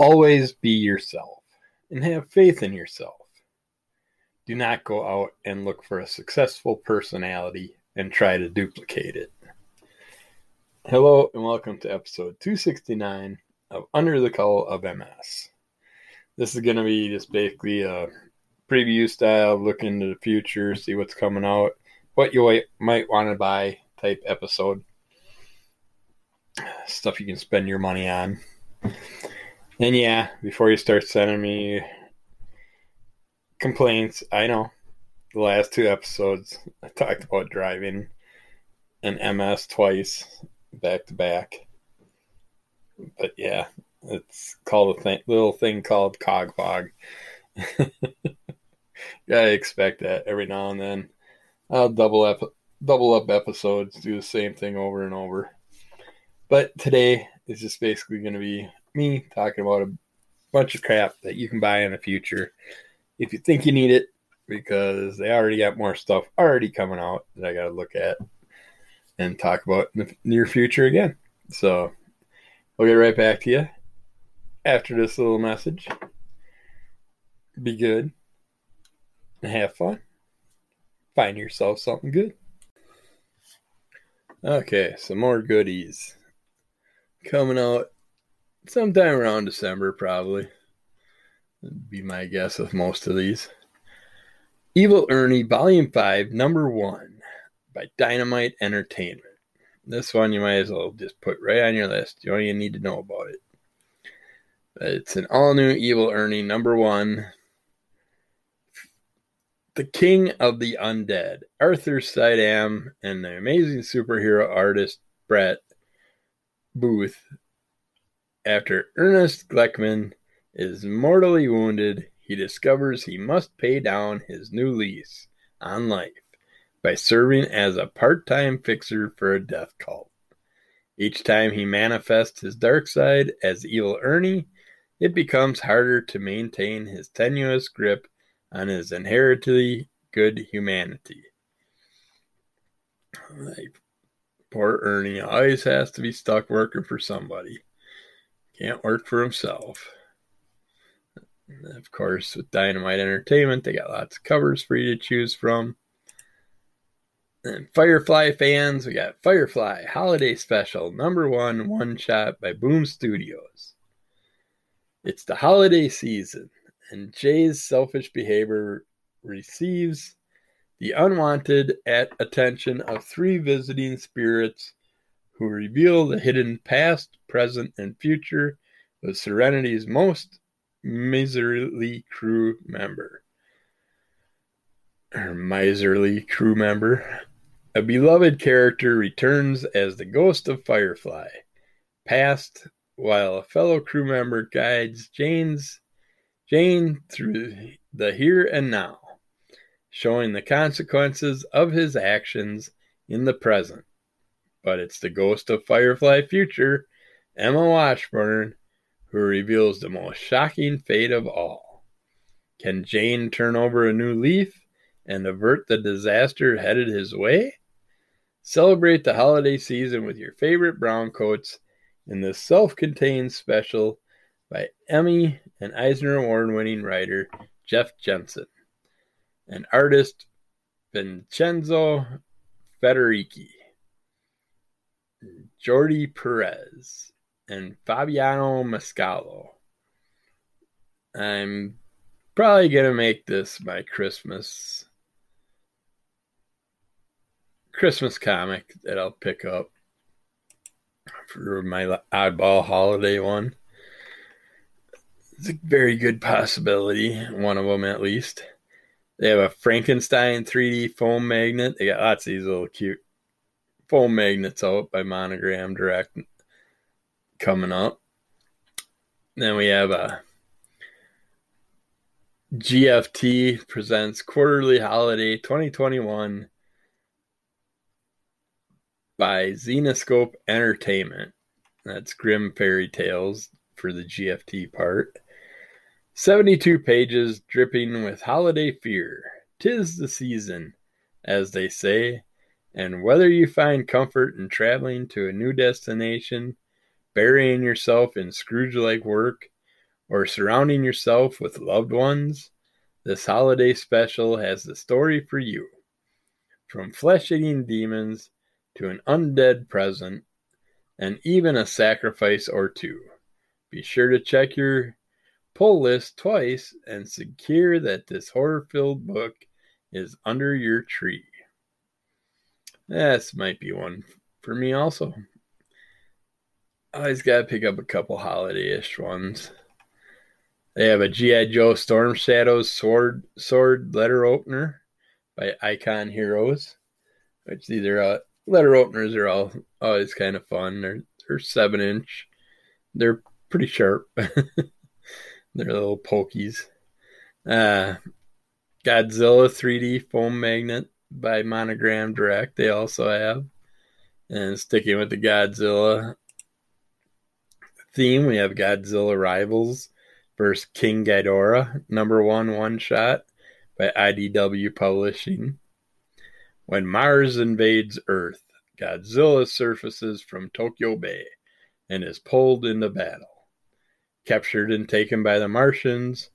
Always be yourself and have faith in yourself. Do not go out and look for a successful personality and try to duplicate it. Hello, and welcome to episode 269 of Under the Cowl of MS. This is going to be just basically a preview style, look into the future, see what's coming out, what you might want to buy type episode. Stuff you can spend your money on. And yeah, before you start sending me complaints, I know the last two episodes I talked about driving an MS twice back to back. But yeah, it's called a little thing called cog fog. Gotta expect that every now and then. I'll double up, double up episodes, do the same thing over and over. But today is just basically going to be me talking about a bunch of crap that you can buy in the future if you think you need it, because they already got more stuff already coming out that I got to look at and talk about in the near future again. So we'll get right back to you after this little message. Be good and have fun. Find yourself something good. Okay, some more goodies coming out sometime around December, probably. That'd be my guess with most of these. Evil Ernie, Volume 5, Number 1 by Dynamite Entertainment. This one you might as well just put right on your list. You don't even need to know about it. It's an all new Evil Ernie, number one. The King of the Undead, Arthur Sidam, and the amazing superhero artist Brett Booth after Ernest Gleckman is mortally wounded, he discovers he must pay down his new lease on life by serving as a part time fixer for a death cult. Each time he manifests his dark side as Evil Ernie, it becomes harder to maintain his tenuous grip on his inherently good humanity. Like, poor Ernie always has to be stuck working for somebody. Can't work for himself. And of course, with Dynamite Entertainment, they got lots of covers for you to choose from. And Firefly fans, we got Firefly Holiday Special, number one one shot by Boom Studios. It's the holiday season, and Jay's selfish behavior receives the unwanted at attention of three visiting spirits who reveal the hidden past, present, and future of Serenity's most miserly crew member. Her miserly crew member. A beloved character returns as the ghost of Firefly, past while a fellow crew member guides Jayne's Jayne through the here and now, showing the consequences of his actions in the present. But it's the ghost of Firefly future, Emma Washburne, who reveals the most shocking fate of all. Can Jayne turn over a new leaf and avert the disaster headed his way? Celebrate the holiday season with your favorite brown coats in this self contained special by Emmy and Eisner Award winning writer Jeff Jensen and artist Vincenzo Federici, Jordi Perez, and Fabiano Mascolo. I'm probably going to make this my Christmas Christmas comic that I'll pick up for my oddball holiday one. It's a very good possibility, one of them at least. They have a Frankenstein 3D foam magnet. They got lots of these little cute foam magnets out by Monogram Direct coming up. Then we have uh, a GFT presents Quarterly Holiday 2021 by Zenescope Entertainment. That's Grim Fairy Tales for the GFT part. 72 pages dripping with holiday fear. Tis the season, as they say, and whether you find comfort in traveling to a new destination, burying yourself in Scrooge like work, or surrounding yourself with loved ones, this holiday special has the story for you. From flesh eating demons to an undead present, and even a sacrifice or two. Be sure to check your pull list twice and secure that this horror filled book is under your tree. This might be one for me also. I always got to pick up a couple holiday ish ones. They have a G.I. Joe Storm Shadows sword sword letter opener by Icon Heroes, which these are uh, letter openers are all always kind of fun. They're they're seven inch. They're pretty sharp. they're little pokies. Uh, Godzilla 3D foam magnet by Monogram Direct. They also have. And sticking with the Godzilla theme, we have Godzilla Rivals versus King Ghidorah, number one one shot by IDW Publishing. When Mars invades Earth, Godzilla surfaces from Tokyo Bay and is pulled into battle. Captured and taken by the Martians,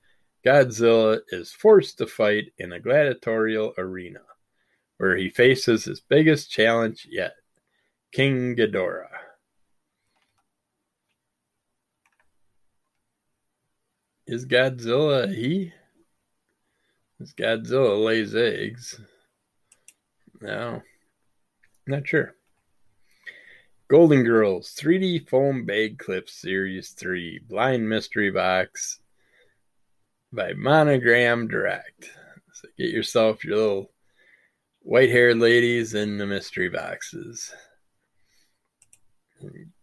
Godzilla is forced to fight in a gladiatorial arena, where he faces his biggest challenge yet King Ghidorah. Is Godzilla he? Is Godzilla lays eggs? No. Not sure. Golden Girls 3D Foam Bag Clip Series 3 Blind Mystery Box by Monogram Direct. So get yourself your little white haired ladies in the mystery boxes.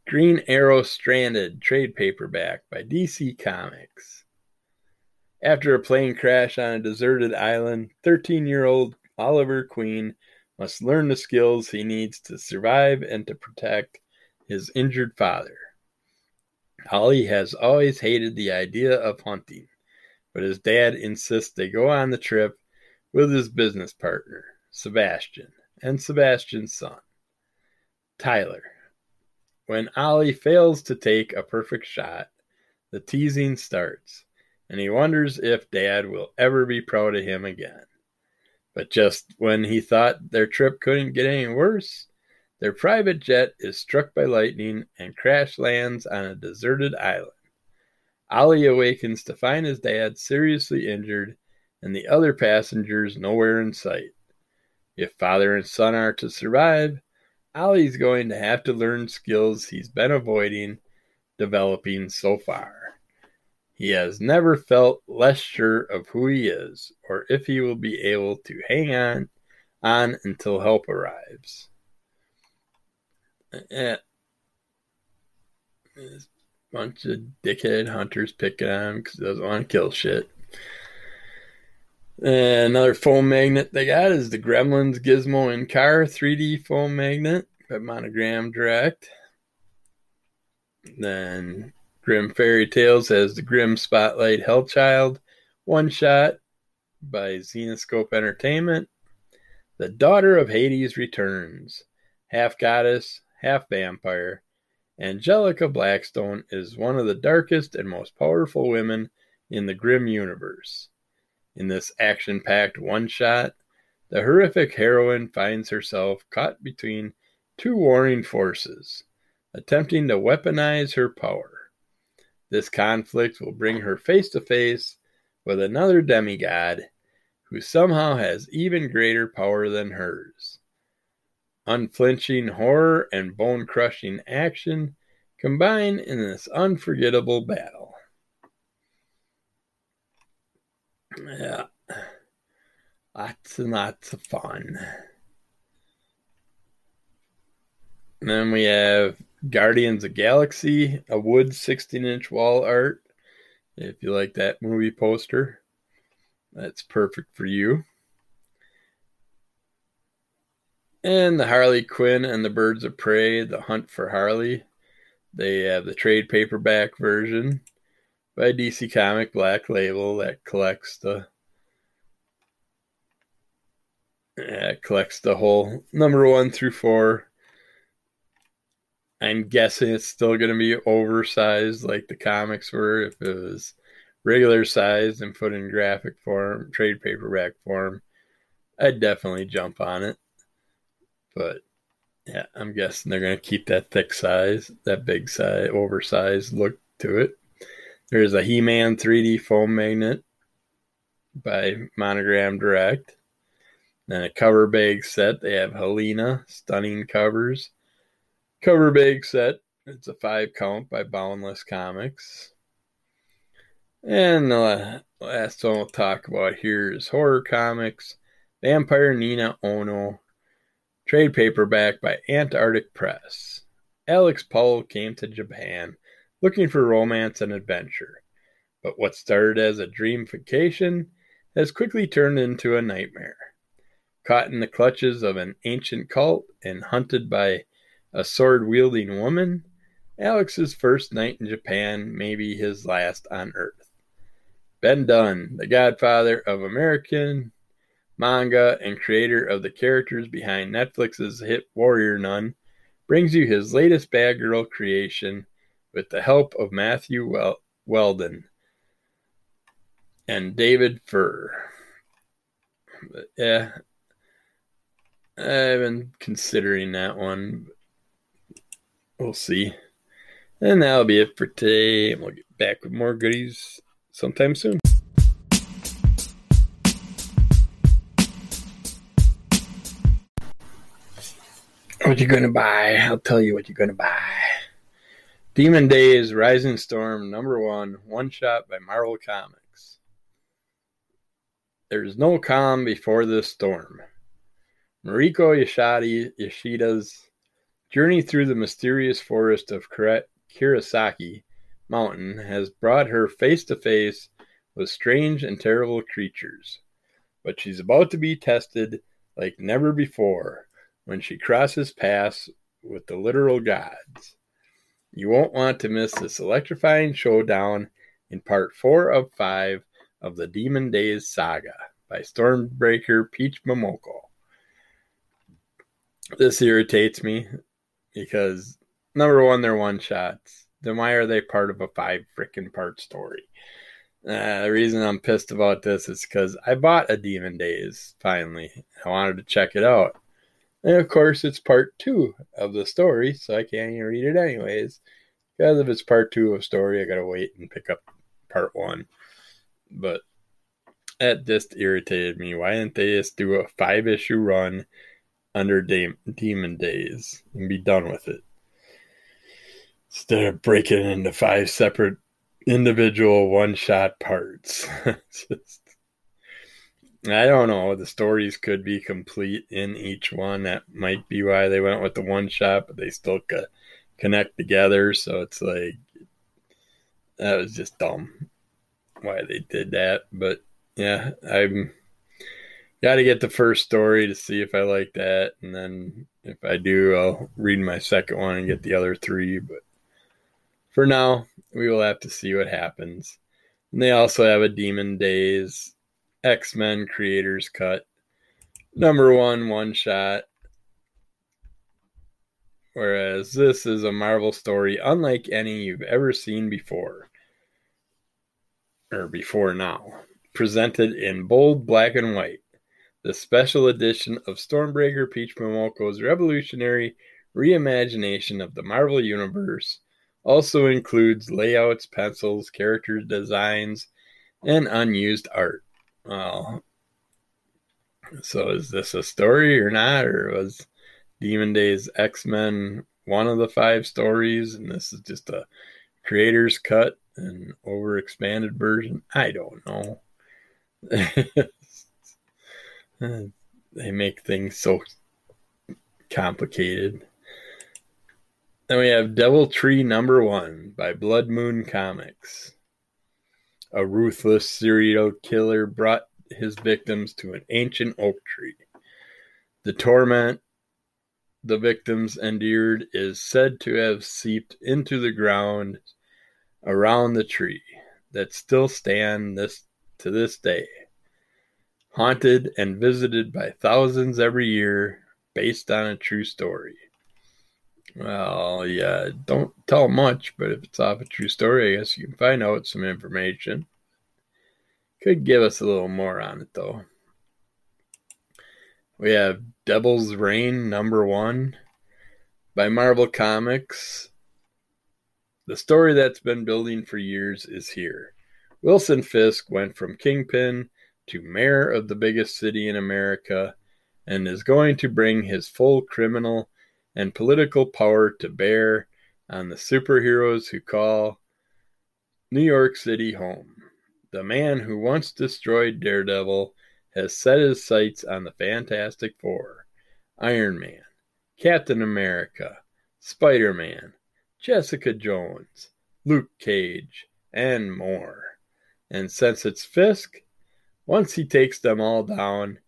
Green Arrow Stranded trade paperback by DC Comics. After a plane crash on a deserted island, 13 year old Oliver Queen must learn the skills he needs to survive and to protect his injured father. Ollie has always hated the idea of hunting, but his dad insists they go on the trip with his business partner, Sebastian, and Sebastian's son, Tyler. When Ollie fails to take a perfect shot, the teasing starts, and he wonders if dad will ever be proud of him again. But just when he thought their trip couldn't get any worse, their private jet is struck by lightning and crash lands on a deserted island. Ollie awakens to find his dad seriously injured and the other passengers nowhere in sight. If father and son are to survive, Ollie's going to have to learn skills he's been avoiding developing so far. He has never felt less sure of who he is or if he will be able to hang on on until help arrives. There's a bunch of dickhead hunters picking on him because he doesn't want to kill shit. And another foam magnet they got is the Gremlins Gizmo and Car 3D foam magnet by Monogram Direct. Then Grim Fairy Tales has the Grim Spotlight Hellchild one shot by Zenescope Entertainment. The Daughter of Hades returns. Half goddess, half vampire. Angelica Blackstone is one of the darkest and most powerful women in the Grim universe. In this action packed one shot, the horrific heroine finds herself caught between two warring forces, attempting to weaponize her power. This conflict will bring her face to face with another demigod who somehow has even greater power than hers. Unflinching horror and bone crushing action combine in this unforgettable battle. Yeah, lots and lots of fun. And then we have Guardians of Galaxy, a wood 16 inch wall art. If you like that movie poster, that's perfect for you. And the Harley Quinn and the Birds of Prey, The Hunt for Harley. They have the trade paperback version by DC Comic Black Label that collects the yeah, collects the whole number one through four I'm guessing it's still going to be oversized like the comics were if it was regular size and put in graphic form, trade paperback form, I'd definitely jump on it. But yeah, I'm guessing they're going to keep that thick size, that big size, oversized look to it. There's a He Man 3D foam magnet by Monogram Direct. Then a cover bag set. They have Hellina, stunning covers. Cover bag set. It's a five count by Boundless Comics. And the last one we'll talk about here is Horror Comics, Vampire Nina Ono, trade paperback by Antarctic Press. Alex Powell came to Japan looking for romance and adventure, but what started as a dream vacation has quickly turned into a nightmare. Caught in the clutches of an ancient cult and hunted by a sword wielding woman, Alex's first night in Japan may be his last on Earth. Ben Dunn, the godfather of American manga and creator of the characters behind Netflix's hit Warrior Nun, brings you his latest bad girl creation with the help of Matthew Wel- Weldon and David Furr. Yeah, I've been considering that one. We'll see. And that'll be it for today. We'll get back with more goodies sometime soon. What you gonna buy? I'll tell you what you're gonna buy. Demon Days Rising Storm number one, one shot by Marvel Comics. There's no calm before this storm. Mariko Yoshida, Yoshida's journey through the mysterious forest of Kurosaki mountain has brought her face to face with strange and terrible creatures. But she's about to be tested like never before when she crosses paths with the literal gods. You won't want to miss this electrifying showdown in part four of five of the Demon Days saga by Stormbreaker Peach Momoko. This irritates me because number one, they're one shots then why are they part of a five freaking part story? Uh, the reason I'm pissed about this is because I bought a Demon Days finally. I wanted to check it out. And of course, it's part two of the story, so I can't even read it anyways. Because if it's part two of a story, I gotta wait and pick up part one. But that just irritated me. Why didn't they just do a five issue run under Demon Days and be done with it? instead of breaking into five separate individual one shot parts. Just, I don't know. The stories could be complete in each one. That might be why they went with the one shot, but they still could connect together. So it's like that was just dumb why they did that. But yeah, I'm got to get the first story to see if I like that, and then if I do, I'll read my second one and get the other three. But for now, we will have to see what happens. And they also have a Demon Days X Men Creators Cut, number one one shot. Whereas this is a Marvel story unlike any you've ever seen before. Or before now. Presented in bold black and white. The special edition of Stormbreaker Peach Momoko's revolutionary reimagination of the Marvel Universe also includes layouts, pencils, character designs, and unused art. Well, so is this a story or not, or was Demon Days X Men one of the five stories, and this is just a creator's cut and over expanded version? I don't know. they make things so complicated. Then we have Devil Tree Number One by Blood Moon Comics. A ruthless serial killer brought his victims to an ancient oak tree. The torment the victims endured is said to have seeped into the ground around the tree that still stand this to this day. Haunted and visited by thousands every year, based on a true story. Well, yeah, don't tell much, but if it's off a true story, I guess you can find out some information. Could give us a little more on it though. We have Devil's Reign number one by Marvel Comics. The story that's been building for years is here. Wilson Fisk went from kingpin to mayor of the biggest city in America and is going to bring his full criminal and political power to bear on the superheroes who call New York City home. The man who once destroyed Daredevil has set his sights on the Fantastic Four, Iron Man, Captain America, Spider Man, Jessica Jones, Luke Cage, and more. And since it's Fisk, once he takes them all down,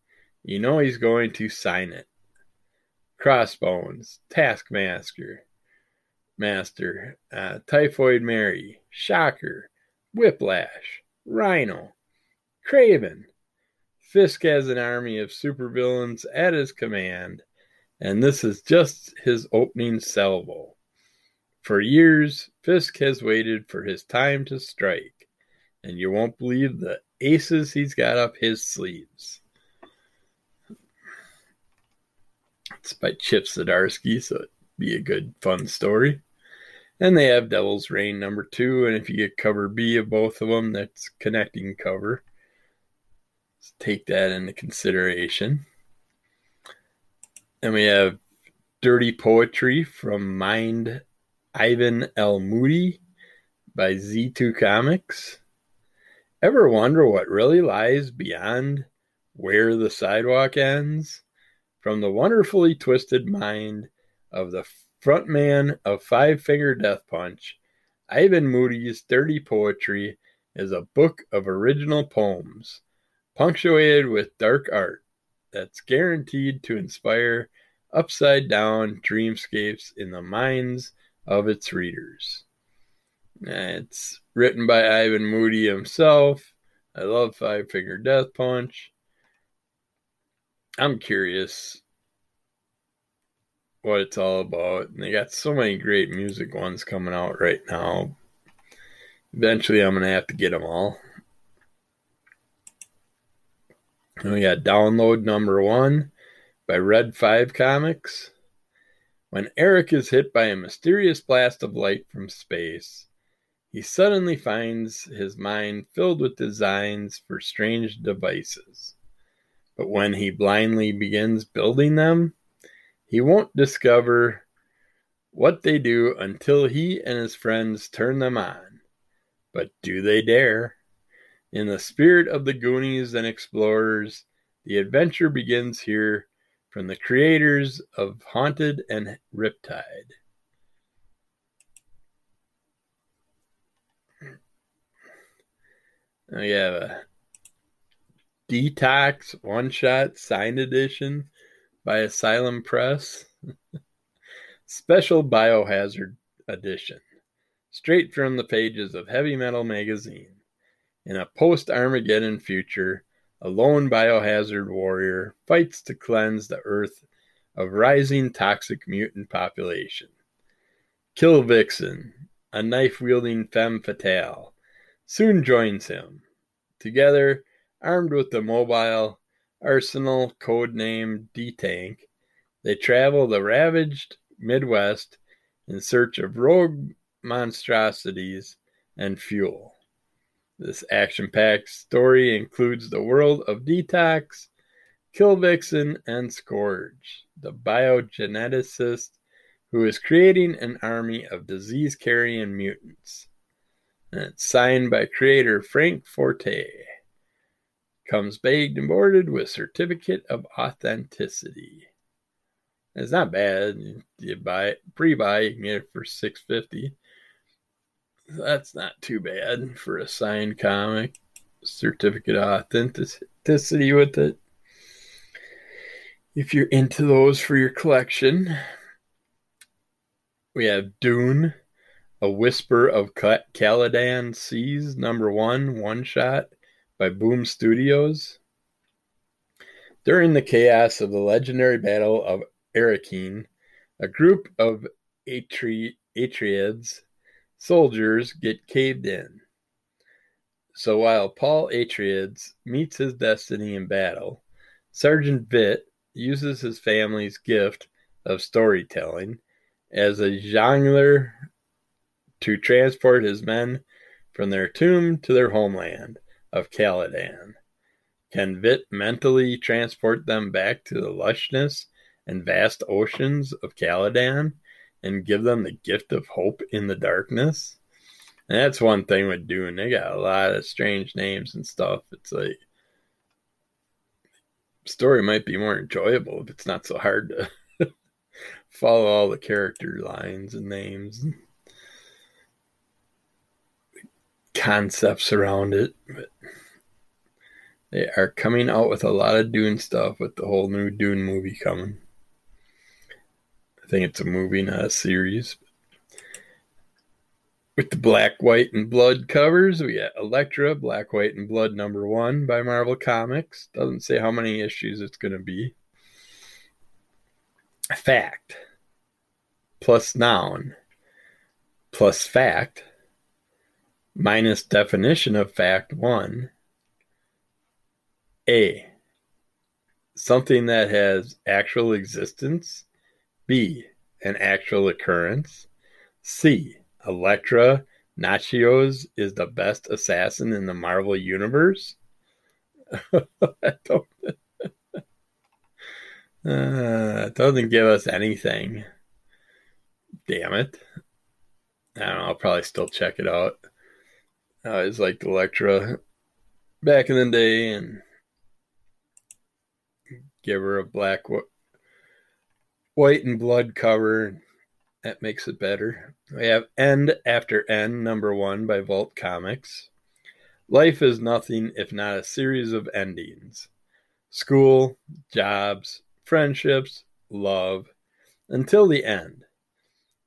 you know he's going to sign it. Crossbones, Taskmaster, Master, uh, Typhoid Mary, Shocker, Whiplash, Rhino, Kraven. Fisk has an army of supervillains at his command, and this is just his opening salvo. For years, Fisk has waited for his time to strike, and you won't believe the aces he's got up his sleeves. It's by Chip Zdarsky, so it'd be a good, fun story. And they have Devil's Reign number two, and if you get cover B of both of them, that's connecting cover. Let's take that into consideration. And we have Dirty Poetry from Mind Ivan L. Moody by Z2 Comics. Ever wonder what really lies beyond where the sidewalk ends? From the wonderfully twisted mind of the frontman of Five Finger Death Punch, Ivan Moody's Dirty Poetry is a book of original poems, punctuated with dark art that's guaranteed to inspire upside down dreamscapes in the minds of its readers. It's written by Ivan Moody himself. I love Five Finger Death Punch. I'm curious what it's all about. And they got so many great music ones coming out right now. Eventually, I'm going to have to get them all. And we got download number one by Red 5 Comics. When Eric is hit by a mysterious blast of light from space, he suddenly finds his mind filled with designs for strange devices. But when he blindly begins building them, he won't discover what they do until he and his friends turn them on. But do they dare? In the spirit of the Goonies and Explorers, the adventure begins here from the creators of Haunted and Riptide. We have a Detox One Shot Signed Edition by Asylum Press. Special Biohazard Edition. Straight from the pages of Heavy Metal Magazine. In a post Armageddon future, a lone biohazard warrior fights to cleanse the Earth of rising toxic mutant population. Kill Vixen, a knife wielding femme fatale, soon joins him. Together, armed with the mobile arsenal codenamed D Tank, they travel the ravaged Midwest in search of rogue monstrosities and fuel. This action packed story includes the world of Detox, Kill Vixen, and Scourge, the biogeneticist who is creating an army of disease carrying mutants. And it's signed by creator Frank Forte. Comes bagged and boarded with certificate of authenticity. It's not bad. You buy it pre-buy, you can get it for six fifty. That's not too bad for a signed comic. Certificate of authenticity with it. If you're into those for your collection, we have Dune a Whisper of Caladan Seas, number one, one shot by Boom Studios. During the chaos of the legendary Battle of Arrakeen, a group of Atri- soldiers get caved in. So while Paul Atreides meets his destiny in battle, Sergeant Vitt uses his family's gift of storytelling as a jongleur to transport his men from their tomb to their homeland of Caladan. Can Vit mentally transport them back to the lushness and vast oceans of Caladan and give them the gift of hope in the darkness? And that's one thing with Dune. They got a lot of strange names and stuff. It's like story might be more enjoyable if it's not so hard to follow all the character lines and names and concepts around it. But they are coming out with a lot of Dune stuff with the whole new Dune movie coming. I think it's a movie, not a series. With the black, white, and blood covers, we got Elektra, Black, White, and Blood number one by Marvel Comics. Doesn't say how many issues it's going to be. Fact plus noun plus fact minus definition of fact one a. Something that has actual existence. B. An actual occurrence. C. Elektra Natchios is the best assassin in the Marvel Universe. don't, uh, doesn't give us anything. Damn it. I don't know. I'll probably still check it out. Uh, I always liked Elektra back in the day, and give her a black white and blood cover. That makes it better. We have End After End, number one by Vault Comics. Life is nothing if not a series of endings school, jobs, friendships, love, until the end.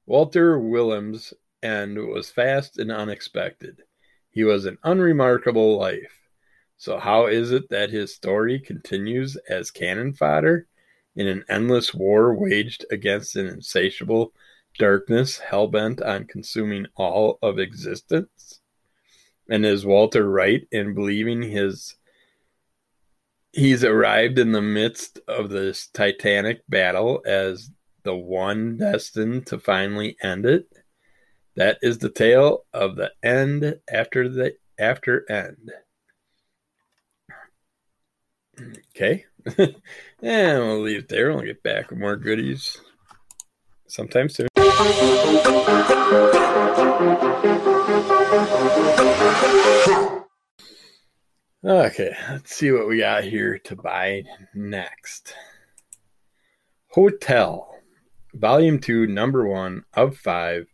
Walter Williams' end was fast and unexpected. He was an unremarkable life. So, how is it that his story continues as cannon fodder in an endless war waged against an insatiable darkness hell bent on consuming all of existence? And is Walter right in believing his he's arrived in the midst of this titanic battle as the one destined to finally end it? That is the tale of the end after the after end. Okay. and we'll leave it there. We'll get back with more goodies sometime soon. Okay, let's see what we got here to buy next. Hotel, Volume 2, Number 1 of 5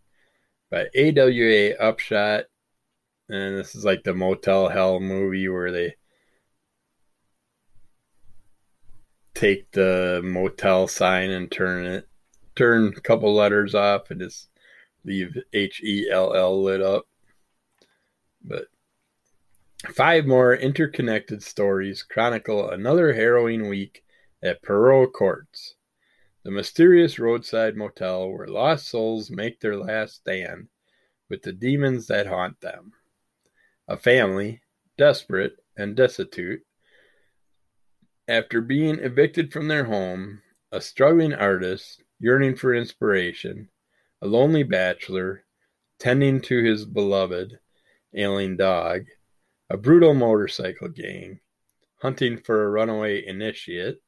by AWA Upshot. And this is like the Motel Hell movie where they take the motel sign and turn it, turn a couple letters off and just leave H E L L lit up. But five more interconnected stories chronicle another harrowing week at Poirot Courts, the mysterious roadside motel where lost souls make their last stand with the demons that haunt them. A family, desperate and destitute, after being evicted from their home, a struggling artist yearning for inspiration, a lonely bachelor tending to his beloved ailing dog, a brutal motorcycle gang hunting for a runaway initiate,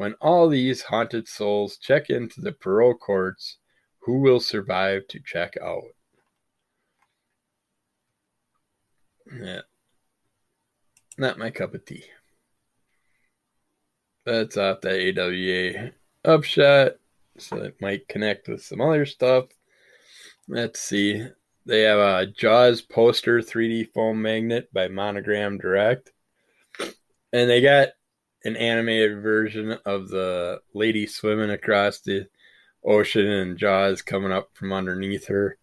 when all these haunted souls check into the parole courts, who will survive to check out? Yeah. Not my cup of tea. That's off the AWA upshot. So it might connect with some other stuff. Let's see. They have a Jaws poster 3D foam magnet by Monogram Direct. And they got an animated version of the lady swimming across the ocean and Jaws coming up from underneath her.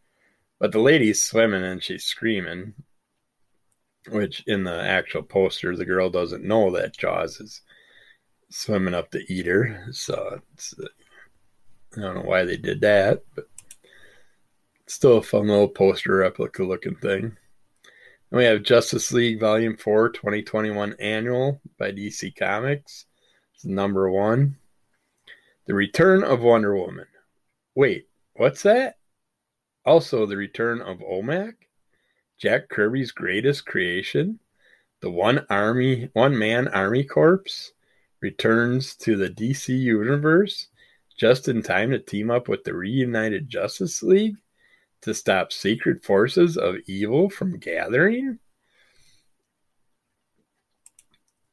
But the lady's swimming and she's screaming, which in the actual poster, the girl doesn't know that Jaws is swimming up to eat her. So uh, I don't know why they did that, but still a fun little poster replica looking thing. And we have Justice League Volume 4 2021 Annual by DC Comics. It's number one. The Return of Wonder Woman. Wait, what's that? Also, The Return of OMAC? Jack Kirby's greatest creation? The one army, one man army corps returns to the DC universe just in time to team up with the reunited Justice League to stop secret forces of evil from gathering.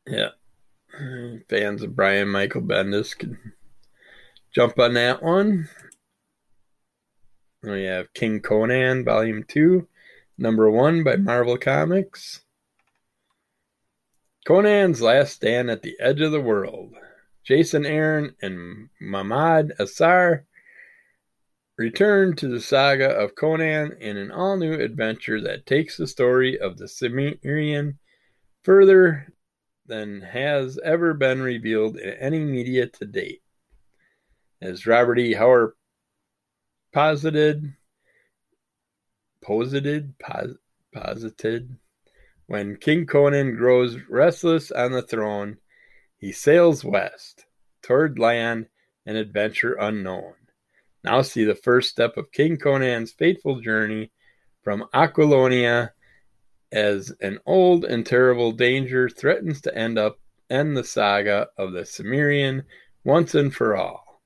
Yeah. Fans of Brian Michael Bendis can jump on that one. We have King Conan, Volume 2, Number 1 by Marvel Comics. Conan's Last Stand at the Edge of the World. Jason Aaron and Mahmud Asrar return to the saga of Conan in an all new adventure that takes the story of the Cimmerian further than has ever been revealed in any media to date. As Robert E. Howard posited, posited, pos, posited, when King Conan grows restless on the throne, he sails west, toward land and adventure unknown. Now see the first step of King Conan's fateful journey from Aquilonia as an old and terrible danger threatens to end up end the saga of the Cimmerian once and for all.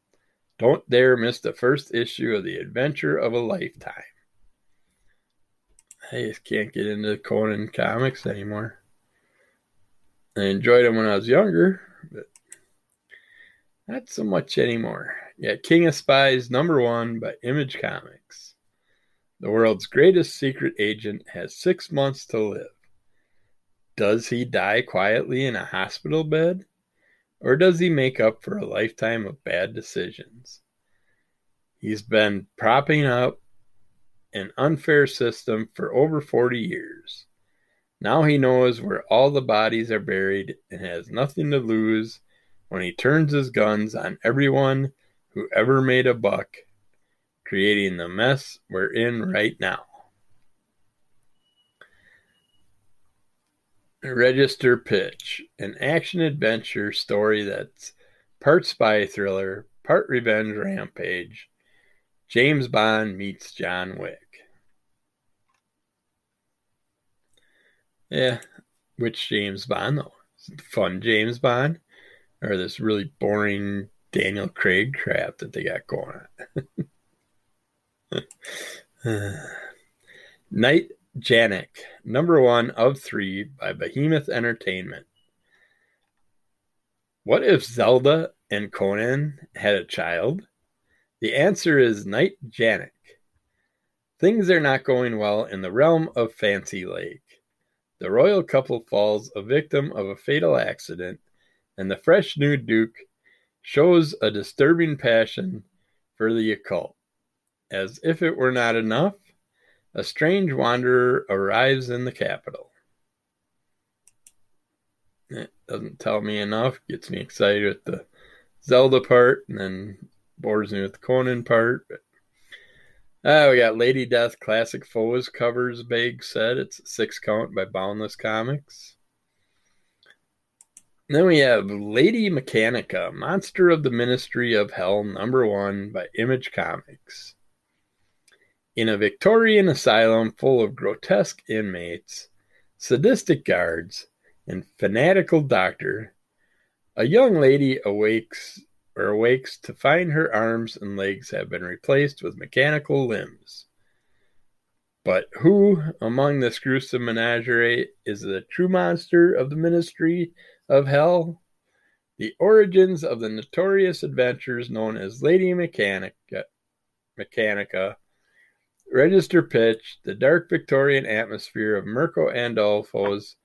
Don't dare miss the first issue of the adventure of a lifetime. I just can't get into Conan comics anymore. I enjoyed them when I was younger, but not so much anymore. Yeah, King of Spies number one by Image Comics. The world's greatest secret agent has six months to live. Does he die quietly in a hospital bed? Or does he make up for a lifetime of bad decisions? He's been propping up an unfair system for over 40 years. Now he knows where all the bodies are buried and has nothing to lose when he turns his guns on everyone who ever made a buck, creating the mess we're in right now. Register Pitch, an action adventure story that's part spy thriller, part revenge rampage. James Bond meets John Wick. Yeah, which James Bond though? Fun James Bond, or this really boring Daniel Craig crap that they got going on? Night Janek, number one of three by Behemoth Entertainment. What if Zelda and Conan had a child? The answer is Night Janek. Things are not going well in the realm of Fancy Lake. The royal couple falls a victim of a fatal accident, and the fresh new Duke shows a disturbing passion for the occult. As if it were not enough, a strange wanderer arrives in the capital. It doesn't tell me enough, gets me excited with the Zelda part, and then bores me with the Conan part. But uh, we got Lady Death Classic Foes covers big set. It's a six count by Boundless Comics. Then we have Lady Mechanika, Monster of the Ministry of Hell, number one by Image Comics. In a Victorian asylum full of grotesque inmates, sadistic guards, and fanatical doctor, a young lady awakes or awakes to find her arms and legs have been replaced with mechanical limbs. But who among this gruesome menagerie is the true monster of the ministry of hell? The origins of the notorious adventures known as Lady Mechanica, Mechanika register pitch, the dark Victorian atmosphere of Mirko Andolfo's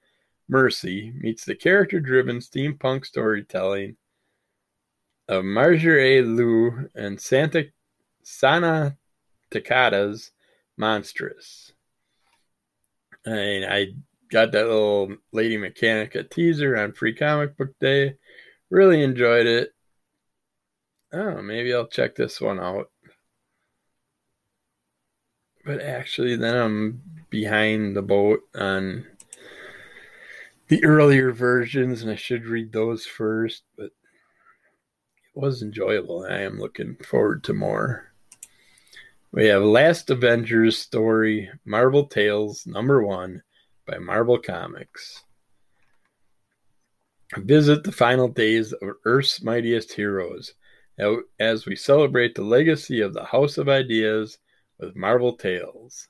Mercy meets the character driven steampunk storytelling of Marjorie Liu and Santa Sana Takeda's Monstress. And I got that little Lady Mechanika teaser on Free Comic Book Day. Really enjoyed it. Oh, maybe I'll check this one out. but actually, then I'm behind the boat on the earlier versions, and I should read those first. But it was enjoyable. and I am looking forward to more. We have Last Avengers story, Marvel Tales number one by Marvel Comics. Visit the final days of Earth's mightiest heroes as we celebrate the legacy of the House of Ideas with Marvel Tales.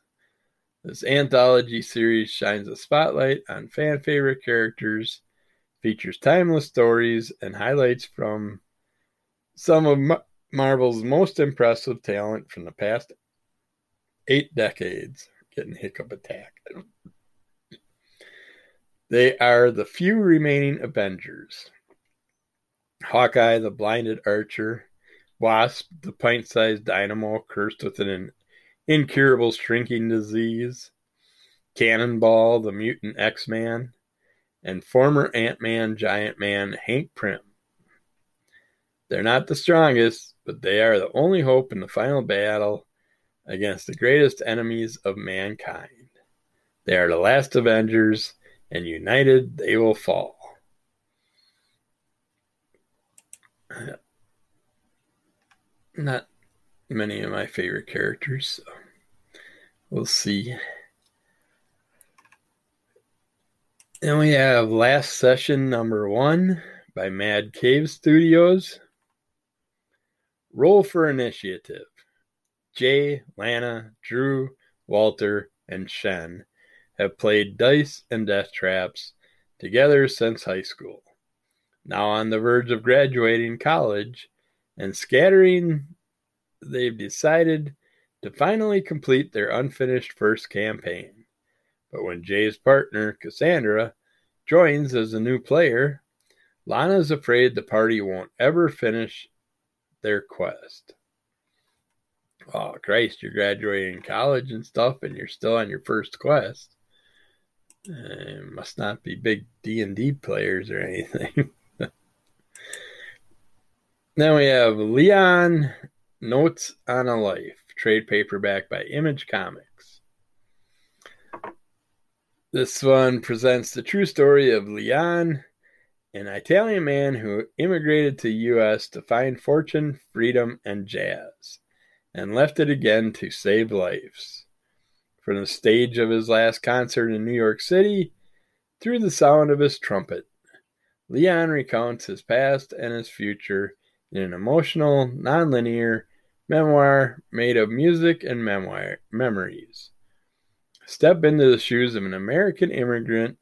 This anthology series shines a spotlight on fan favorite characters, features timeless stories, and highlights from some of Marvel's most impressive talent from the past eight decades. Getting hiccup attack. They are the few remaining Avengers. Hawkeye, the blinded archer, Wasp, the pint sized dynamo cursed with an incurable shrinking disease, Cannonball, the mutant X Man, and former Ant Man Giant Man Hank Pym. They're not the strongest, but they are the only hope in the final battle against the greatest enemies of mankind. They are the last Avengers, and united they will fall. Not many of my favorite characters. So we'll see. Then we have Last Session number one by Mad Cave Studios. Roll for Initiative. Jay, Lana, Drew, Walter, and Shen have played dice and death traps together since high school. Now on the verge of graduating college and scattering they've decided to finally complete their unfinished first campaign. But when Jay's partner, Cassandra, joins as a new player, Lana's afraid the party won't ever finish their quest. Oh, Christ, you're graduating college and stuff, and you're still on your first quest. Uh, must not be big D&D players or anything. then we have Leon Notes on a Life, trade paperback by Image Comics. This one presents the true story of Leon, an Italian man who immigrated to U.S. to find fortune, freedom, and jazz, and left it again to save lives. From the stage of his last concert in New York City through the sound of his trumpet, Leon recounts his past and his future in an emotional, nonlinear, memoir made of music and memoir memories. Step into the shoes of an American immigrant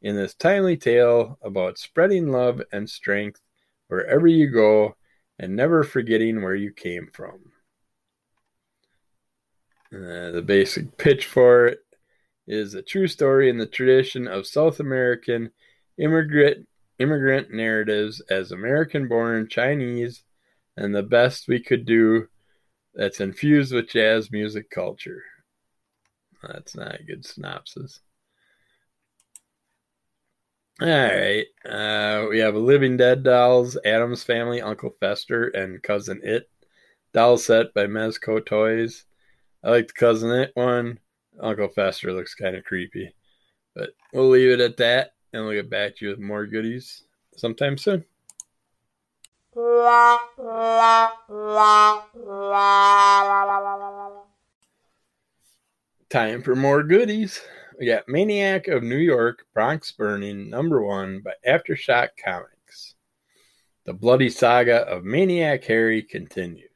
in this timely tale about spreading love and strength wherever you go and never forgetting where you came from. Uh, the basic pitch for it is a true story in the tradition of South American immigrant immigrant narratives as American born Chinese and the best we could do that's infused with jazz music culture. That's not a good synopsis. All right. Uh, we have Living Dead Dolls, Addams Family, Uncle Fester, and Cousin It. Doll set by Mezco Toys. I like the Cousin It one. Uncle Fester looks kind of creepy. But we'll leave it at that, and we'll get back to you with more goodies sometime soon. Time for more goodies. We got Maniac of New York, Bronx Burning, number one by Aftershock Comics. The bloody saga of Maniac Harry continues.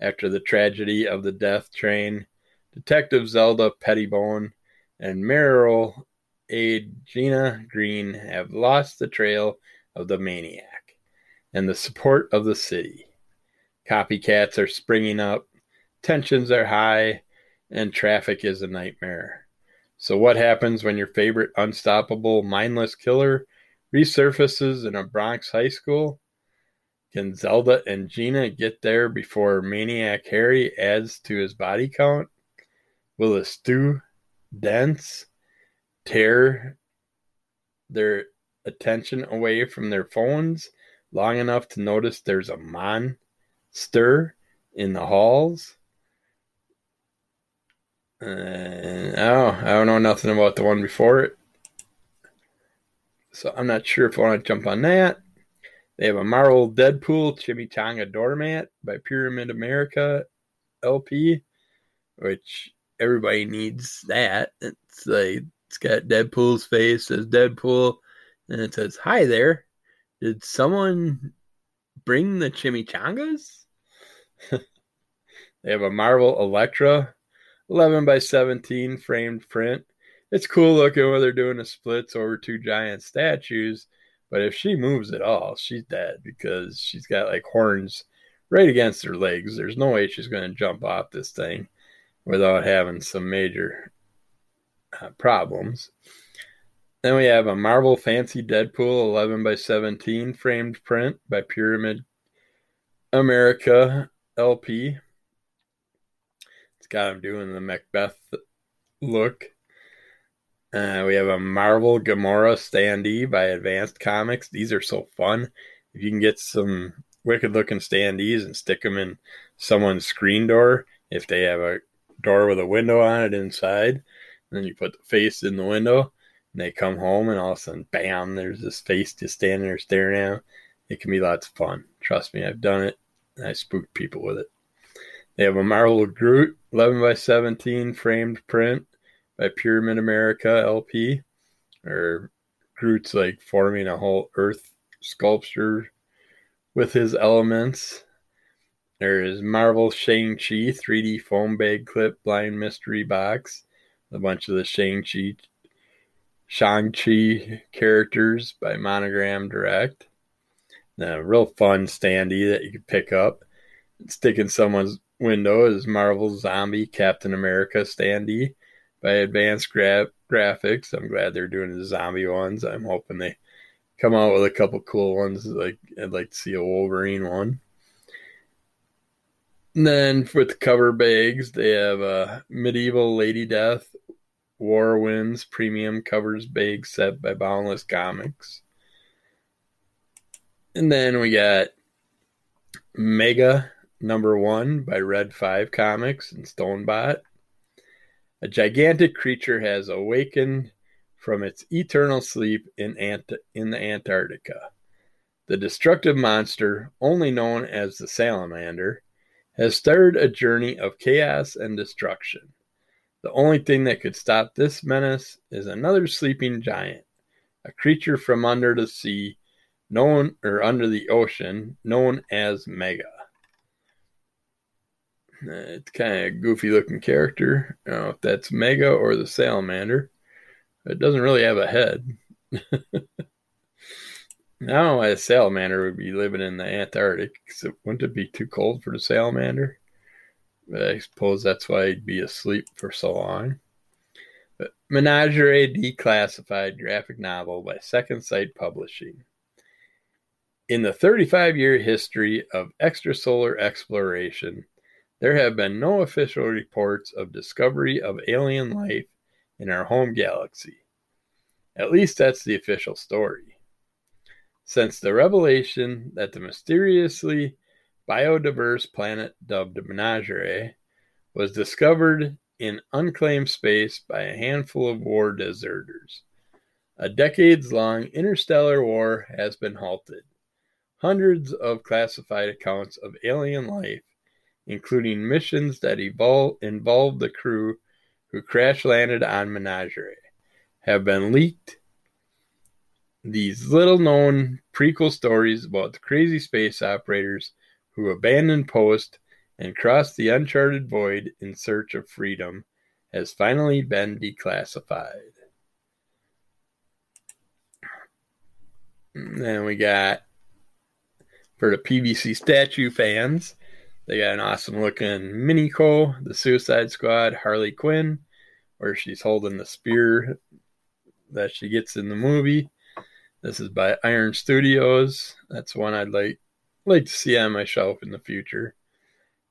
After the tragedy of the death train, Detective Zelda Pettibone and Meryl A. Gina Green have lost the trail of the maniac and the support of the city. Copycats are springing up, tensions are high, and traffic is a nightmare. So, what happens when your favorite unstoppable, mindless killer resurfaces in a Bronx high school? Can Zelda and Gina get there before Maniac Harry adds to his body count? Will the Stu Dents tear their attention away from their phones long enough to notice there's a monster in the halls. Uh, and oh, I don't know nothing about the one before it. So I'm not sure if I want to jump on that. They have a Marvel Deadpool Chimichanga Doormat by Pyramid America LP, which everybody needs that. It's like it's got Deadpool's face, says Deadpool, and it says, Hi there. Did someone bring the chimichangas? they have a Marvel Elektra 11 by 17 framed print. It's cool looking when they're doing the splits over two giant statues, but if she moves at all, she's dead because she's got like horns right against her legs. There's no way she's going to jump off this thing without having some major uh, problems. Then we have a Marvel Fancy Deadpool 11 by 17 framed print by Pyramid America LP. It's got him doing the Macbeth look. Uh, we have a Marvel Gamora standee by Advanced Comics. These are so fun. If you can get some wicked looking standees and stick them in someone's screen door, if they have a door with a window on it inside, then you put the face in the window, and they come home, and all of a sudden, bam, there's this face just standing there staring at them. It can be lots of fun. Trust me, I've done it. I spooked people with it. They have a Marvel Groot 11 by 17 framed print by Pyramid America LP, or Groot's like forming a whole Earth sculpture with his elements. There is Marvel Shang-Chi 3D foam bag clip blind mystery box. A bunch of the Shang-Chi Shang-Chi characters by Monogram Direct. a real fun standee that you can pick up and stick in someone's window is Marvel Zombie Captain America standee by Advanced Gra- Graphics. I'm glad they're doing the zombie ones. I'm hoping they come out with a couple cool ones. Like I'd like to see a Wolverine one. And then with the cover bags, they have a medieval Lady Death War Winds premium covers bag set by Boundless Comics. And then we got Mega number one by Red 5 Comics and Stonebot. A gigantic creature has awakened from its eternal sleep in, Ant- in the Antarctica. The destructive monster, only known as the salamander, has started a journey of chaos and destruction. The only thing that could stop this menace is another sleeping giant, a creature from under the sea, known or under the ocean, known as Mega. Uh, it's kind of a goofy looking character. I don't know if that's Mega or the salamander. It doesn't really have a head. I don't know why a salamander would be living in the Antarctic. So wouldn't it be too cold for the salamander? But I suppose that's why he'd be asleep for so long. But Menagerie Declassified graphic novel by Second Sight Publishing. In the 35 year history of extrasolar exploration, there have been no official reports of discovery of alien life in our home galaxy. At least that's the official story. Since the revelation that the mysteriously biodiverse planet dubbed Menagerie was discovered in unclaimed space by a handful of war deserters. A decades long interstellar war has been halted. Hundreds of classified accounts of alien life including missions that evol- involved the crew who crash landed on Menagerie, have been leaked. These little known prequel stories about the crazy space operators who abandoned post and crossed the uncharted void in search of freedom has finally been declassified. And then we got for the PVC statue fans, they got an awesome looking MiniCo, the Suicide Squad, Harley Quinn, where she's holding the spear that she gets in the movie. This is by Iron Studios. That's one I'd like like to see on my shelf in the future.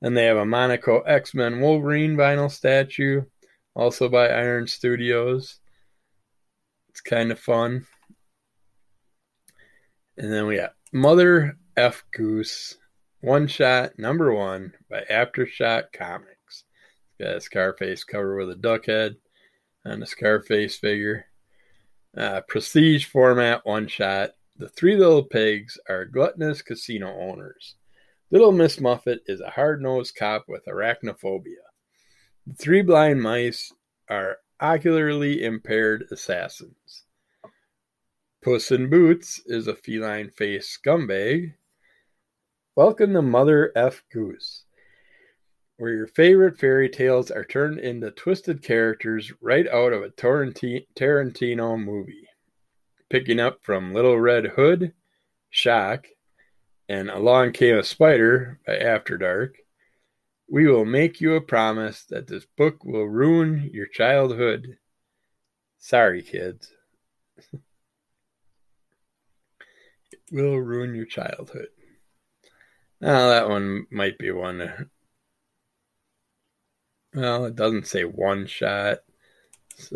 And they have a MiniCo X Men Wolverine vinyl statue, also by Iron Studios. It's kind of fun. And then we got Mother F Goose one Shot Number One by Aftershock Comics. It's Got a Scarface cover with a duck head on the Scarface figure. Uh, prestige format one shot. The three little pigs are gluttonous casino owners. Little Miss Muffet is a hard nosed cop with arachnophobia. The three blind mice are ocularly impaired assassins. Puss in Boots is a feline faced scumbag. Welcome to Mother F. Goose, where your favorite fairy tales are turned into twisted characters right out of a Tarantino movie. Picking up from Little Red Hood, Shock, and Along Came a Spider by After Dark, we will make you a promise that this book will ruin your childhood. Sorry, kids. it will ruin your childhood. Now, that one might be one. Well, it doesn't say one shot.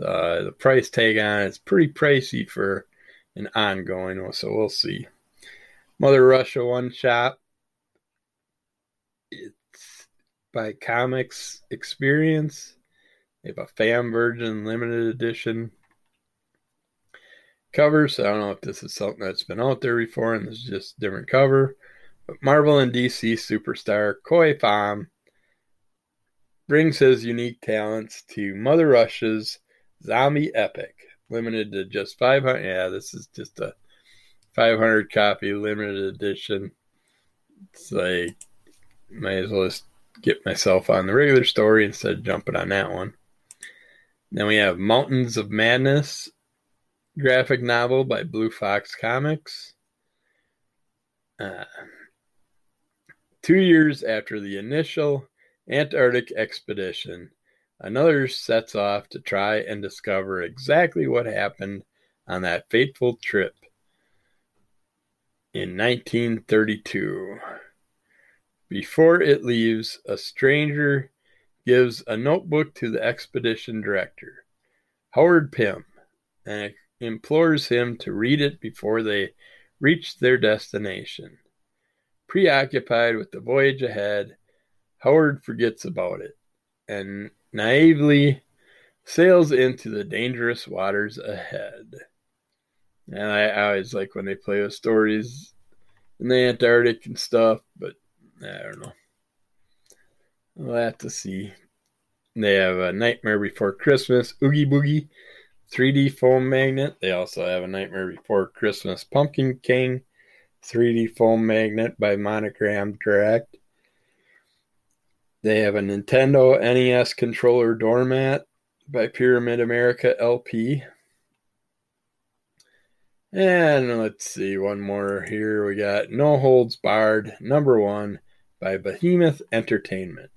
Uh, the price tag on it's pretty pricey for an ongoing, one, so we'll see. Mother Russia one shot. It's by Comics Experience. They have a fan version, limited edition cover. So I don't know if this is something that's been out there before and this is just different cover. Marvel and DC superstar Khoi Pham brings his unique talents to Mother Russia's zombie epic, limited to just 500. Yeah, this is just a 500 copy limited edition. It's like, might as well just get myself on the regular story instead of jumping on that one. Then we have Mountains of Madness graphic novel by Blue Fox Comics. Uh, Two years after the initial Antarctic expedition, another sets off to try and discover exactly what happened on that fateful trip in 1932. Before it leaves, a stranger gives a notebook to the expedition director, Howard Pym, and implores him to read it before they reach their destination. Preoccupied with the voyage ahead, Howard forgets about it and naively sails into the dangerous waters ahead. And I, I always like when they play with stories in the Antarctic and stuff, but I don't know. We'll have to see. They have a Nightmare Before Christmas, Oogie Boogie, 3D foam magnet. They also have a Nightmare Before Christmas Pumpkin King, 3D foam magnet by Monogram Direct. They have a Nintendo NES controller doormat by Pyramid America LP. And let's see, one more here. We got No Holds Barred, number one, by Behemoth Entertainment.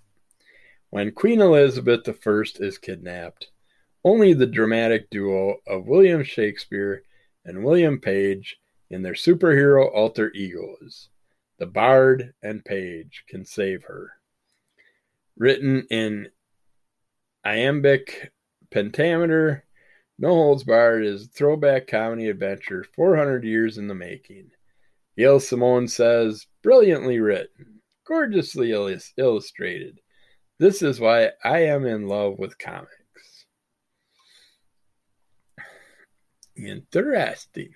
When Queen Elizabeth I is kidnapped, only the dramatic duo of William Shakespeare and William Page in their superhero alter egos. The Bard and Page can save her. Written in iambic pentameter, No Holds Barred is throwback comedy adventure 400 years in the making. Gail Simone says, brilliantly written, gorgeously illustrated. This is why I am in love with comics. Interesting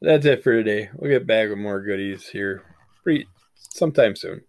that's it for today. We'll get back with more goodies here pretty sometime soon.